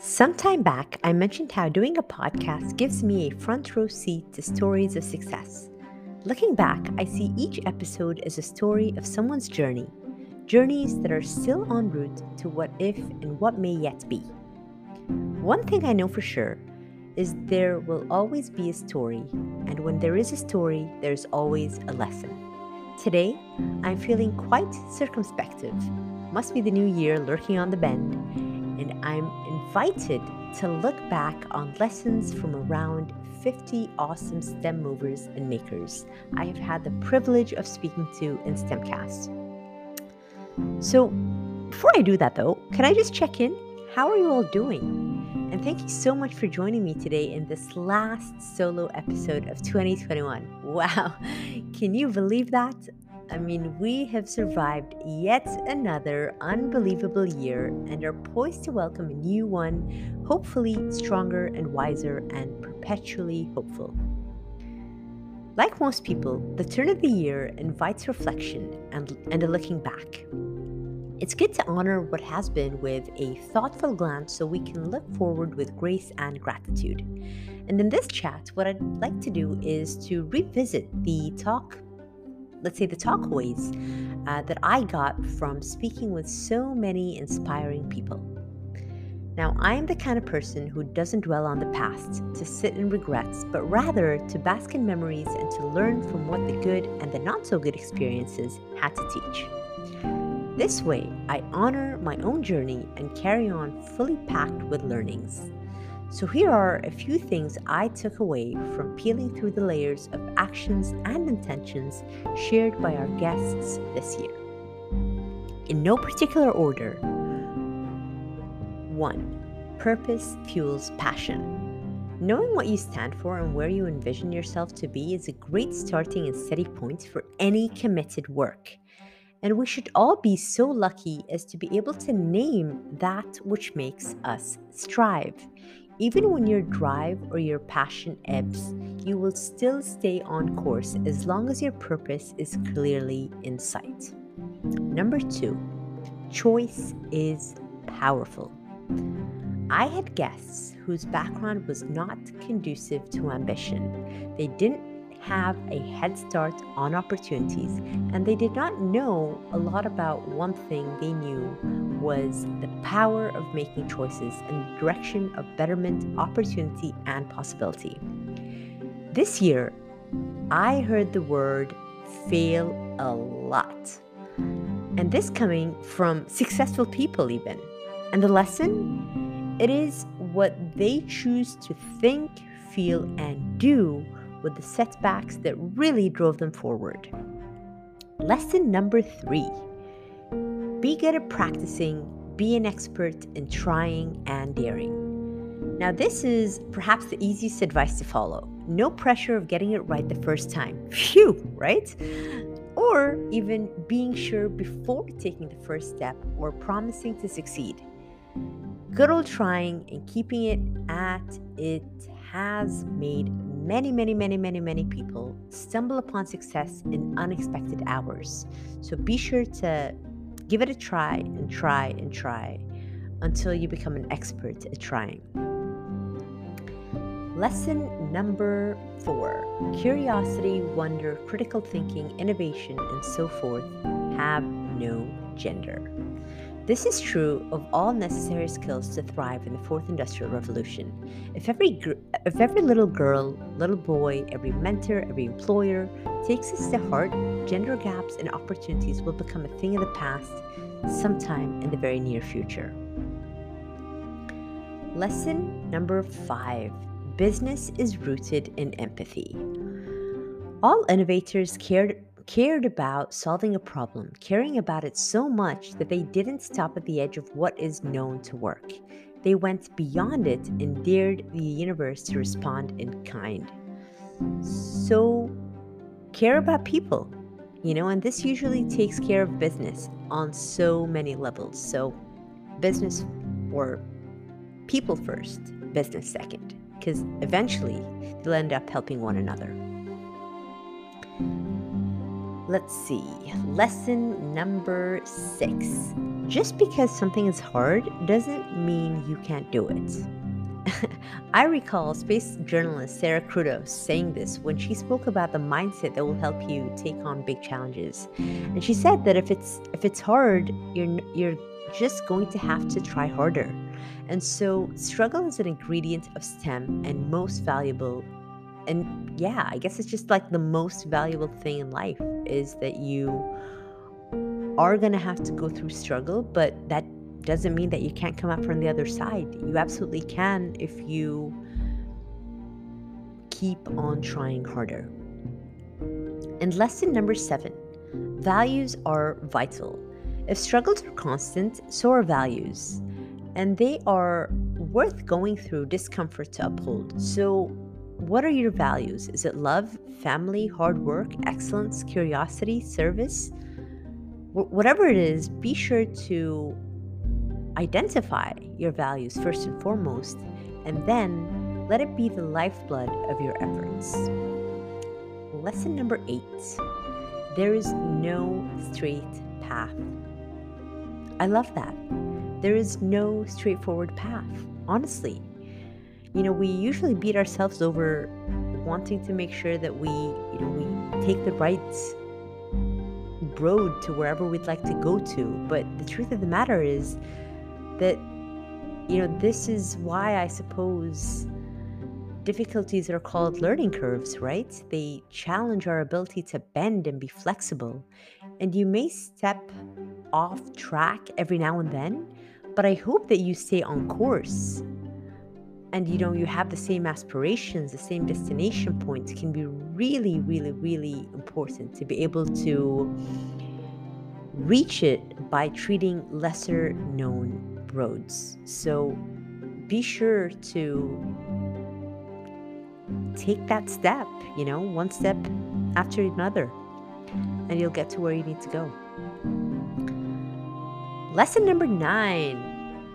Sometime back, I mentioned how doing a podcast gives me a front row seat to stories of success. Looking back, I see each episode as a story of someone's journey, journeys that are still en route to what if and what may yet be. One thing I know for sure is there will always be a story, and when there is a story, there's always a lesson. Today, I'm feeling quite circumspective. Must be the new year lurking on the bend and I'm invited to look back on lessons from around 50 awesome STEM movers and makers I have had the privilege of speaking to in STEMcast. So, before I do that though, can I just check in? How are you all doing? And thank you so much for joining me today in this last solo episode of 2021. Wow, can you believe that? I mean, we have survived yet another unbelievable year and are poised to welcome a new one, hopefully stronger and wiser and perpetually hopeful. Like most people, the turn of the year invites reflection and, and a looking back. It's good to honor what has been with a thoughtful glance so we can look forward with grace and gratitude. And in this chat, what I'd like to do is to revisit the talk let's say the talkaways uh, that I got from speaking with so many inspiring people. Now, I am the kind of person who doesn't dwell on the past to sit in regrets, but rather to bask in memories and to learn from what the good and the not so good experiences had to teach. This way, I honor my own journey and carry on fully packed with learnings. So, here are a few things I took away from peeling through the layers of actions and intentions shared by our guests this year. In no particular order 1. Purpose fuels passion. Knowing what you stand for and where you envision yourself to be is a great starting and steady point for any committed work. And we should all be so lucky as to be able to name that which makes us strive. Even when your drive or your passion ebbs, you will still stay on course as long as your purpose is clearly in sight. Number two, choice is powerful. I had guests whose background was not conducive to ambition. They didn't have a head start on opportunities, and they did not know a lot about one thing they knew was the power of making choices in the direction of betterment, opportunity, and possibility. This year, I heard the word fail a lot. And this coming from successful people, even. And the lesson? It is what they choose to think, feel, and do with the setbacks that really drove them forward. Lesson number three be good at practicing, be an expert in trying and daring. Now, this is perhaps the easiest advice to follow. No pressure of getting it right the first time. Phew, right? Or even being sure before taking the first step or promising to succeed. Good old trying and keeping it at it has made many, many, many, many, many people stumble upon success in unexpected hours. So be sure to give it a try and try and try until you become an expert at trying. Lesson number four curiosity, wonder, critical thinking, innovation, and so forth have no gender. This is true of all necessary skills to thrive in the fourth industrial revolution. If every gr- if every little girl, little boy, every mentor, every employer takes this to heart, gender gaps and opportunities will become a thing of the past sometime in the very near future. Lesson number 5. Business is rooted in empathy. All innovators cared cared about solving a problem, caring about it so much that they didn't stop at the edge of what is known to work. They went beyond it and dared the universe to respond in kind. So, care about people, you know, and this usually takes care of business on so many levels. So, business or people first, business second, because eventually they'll end up helping one another. Let's see. Lesson number six. Just because something is hard doesn't mean you can't do it. I recall space journalist Sarah Cruddas saying this when she spoke about the mindset that will help you take on big challenges. And she said that if it's if it's hard, you're you're just going to have to try harder. And so struggle is an ingredient of STEM and most valuable and yeah, I guess it's just like the most valuable thing in life is that you are going to have to go through struggle, but that doesn't mean that you can't come up from the other side. You absolutely can if you keep on trying harder. And lesson number seven values are vital. If struggles are constant, so are values. And they are worth going through discomfort to uphold. So, what are your values? Is it love, family, hard work, excellence, curiosity, service? Wh- whatever it is, be sure to identify your values first and foremost, and then let it be the lifeblood of your efforts. Lesson number eight there is no straight path. I love that. There is no straightforward path, honestly you know, we usually beat ourselves over wanting to make sure that we, you know, we take the right road to wherever we'd like to go to. But the truth of the matter is that, you know, this is why I suppose difficulties are called learning curves, right? They challenge our ability to bend and be flexible. And you may step off track every now and then, but I hope that you stay on course and you know you have the same aspirations the same destination points can be really really really important to be able to reach it by treating lesser known roads so be sure to take that step you know one step after another and you'll get to where you need to go lesson number nine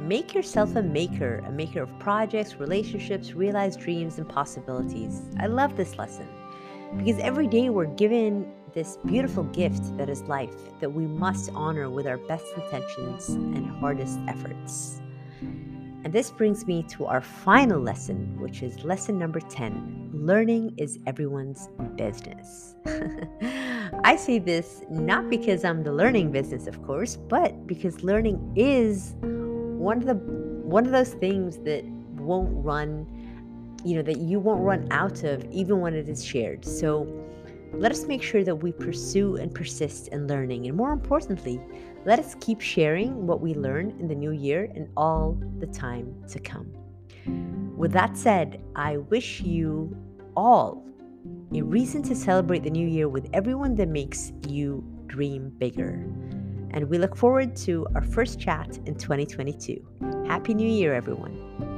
Make yourself a maker, a maker of projects, relationships, realized dreams, and possibilities. I love this lesson because every day we're given this beautiful gift that is life that we must honor with our best intentions and hardest efforts. And this brings me to our final lesson, which is lesson number 10 learning is everyone's business. I say this not because I'm the learning business, of course, but because learning is one of the one of those things that won't run you know that you won't run out of even when it is shared so let us make sure that we pursue and persist in learning and more importantly let us keep sharing what we learn in the new year and all the time to come with that said i wish you all a reason to celebrate the new year with everyone that makes you dream bigger and we look forward to our first chat in 2022. Happy New Year, everyone!